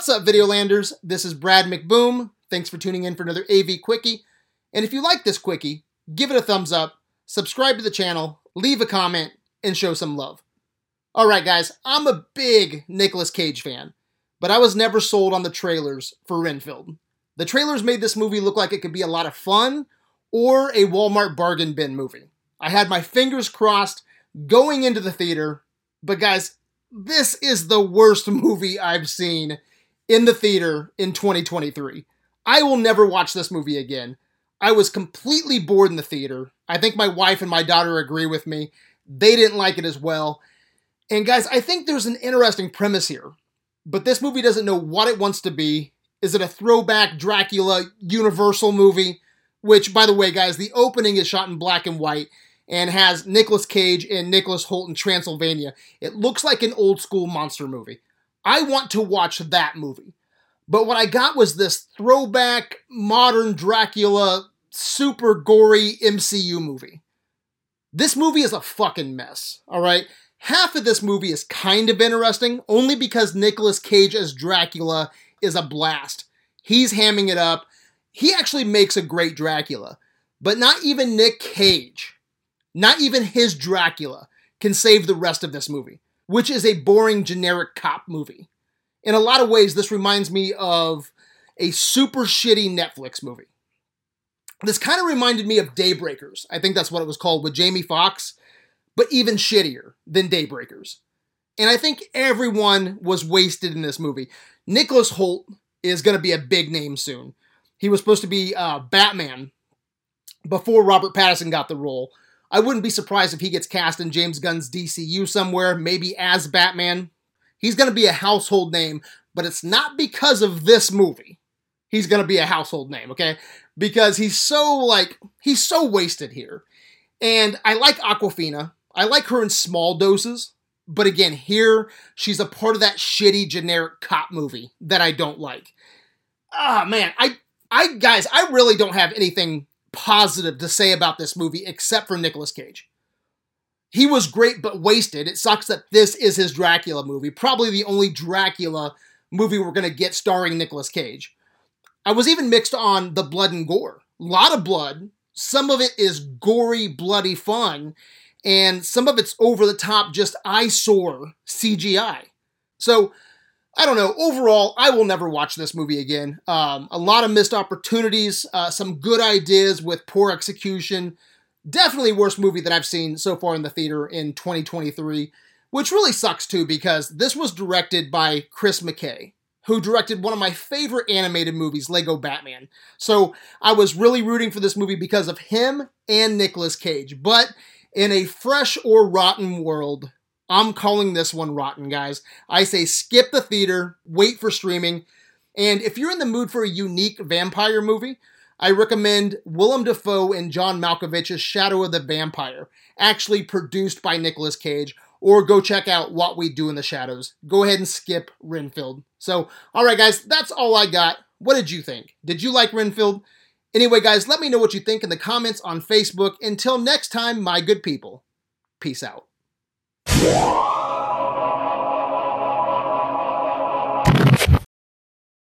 What's up, Videolanders? This is Brad McBoom. Thanks for tuning in for another AV Quickie. And if you like this Quickie, give it a thumbs up, subscribe to the channel, leave a comment, and show some love. Alright, guys, I'm a big Nicolas Cage fan, but I was never sold on the trailers for Renfield. The trailers made this movie look like it could be a lot of fun or a Walmart bargain bin movie. I had my fingers crossed going into the theater, but guys, this is the worst movie I've seen in the theater in 2023. I will never watch this movie again. I was completely bored in the theater. I think my wife and my daughter agree with me. They didn't like it as well. And guys, I think there's an interesting premise here, but this movie doesn't know what it wants to be. Is it a throwback Dracula Universal movie? Which, by the way, guys, the opening is shot in black and white and has Nicolas Cage and Nicholas Hoult in Transylvania. It looks like an old school monster movie. I want to watch that movie. But what I got was this throwback modern Dracula super gory MCU movie. This movie is a fucking mess, all right? Half of this movie is kind of interesting, only because Nicolas Cage as Dracula is a blast. He's hamming it up. He actually makes a great Dracula. But not even Nick Cage not even his Dracula can save the rest of this movie, which is a boring, generic cop movie. In a lot of ways, this reminds me of a super shitty Netflix movie. This kind of reminded me of Daybreakers. I think that's what it was called with Jamie Foxx, but even shittier than Daybreakers. And I think everyone was wasted in this movie. Nicholas Hoult is going to be a big name soon. He was supposed to be uh, Batman before Robert Pattinson got the role. I wouldn't be surprised if he gets cast in James Gunn's DCU somewhere, maybe as Batman. He's going to be a household name, but it's not because of this movie. He's going to be a household name, okay? Because he's so like he's so wasted here. And I like Awkwafina. I like her in small doses, but again, here she's a part of that shitty generic cop movie that I don't like. Ah, oh, man, I I guys, I really don't have anything positive to say about this movie except for Nicolas Cage. He was great but wasted. It sucks that this is his Dracula movie, probably the only Dracula movie we're going to get starring Nicolas Cage. I was even mixed on the blood and gore. A lot of blood. Some of it is gory, bloody fun, and some of it's over the top, just eyesore CGI. So, I don't know. Overall, I will never watch this movie again. Um, a lot of missed opportunities, uh, some good ideas with poor execution. Definitely worst movie that I've seen so far in the theater in 2023, which really sucks too because this was directed by Chris McKay, who directed one of my favorite animated movies, Lego Batman. So I was really rooting for this movie because of him and Nicolas Cage. But in a fresh or rotten world, I'm calling this one rotten, guys. I say skip the theater, wait for streaming. And if you're in the mood for a unique vampire movie, I recommend Willem Dafoe and John Malkovich's Shadow of the Vampire, actually produced by Nicolas Cage, or go check out What We Do in the Shadows. Go ahead and skip Renfield. So, all right, guys, that's all I got. What did you think? Did you like Renfield? Anyway, guys, let me know what you think in the comments on Facebook. Until next time, my good people, peace out. Yeah.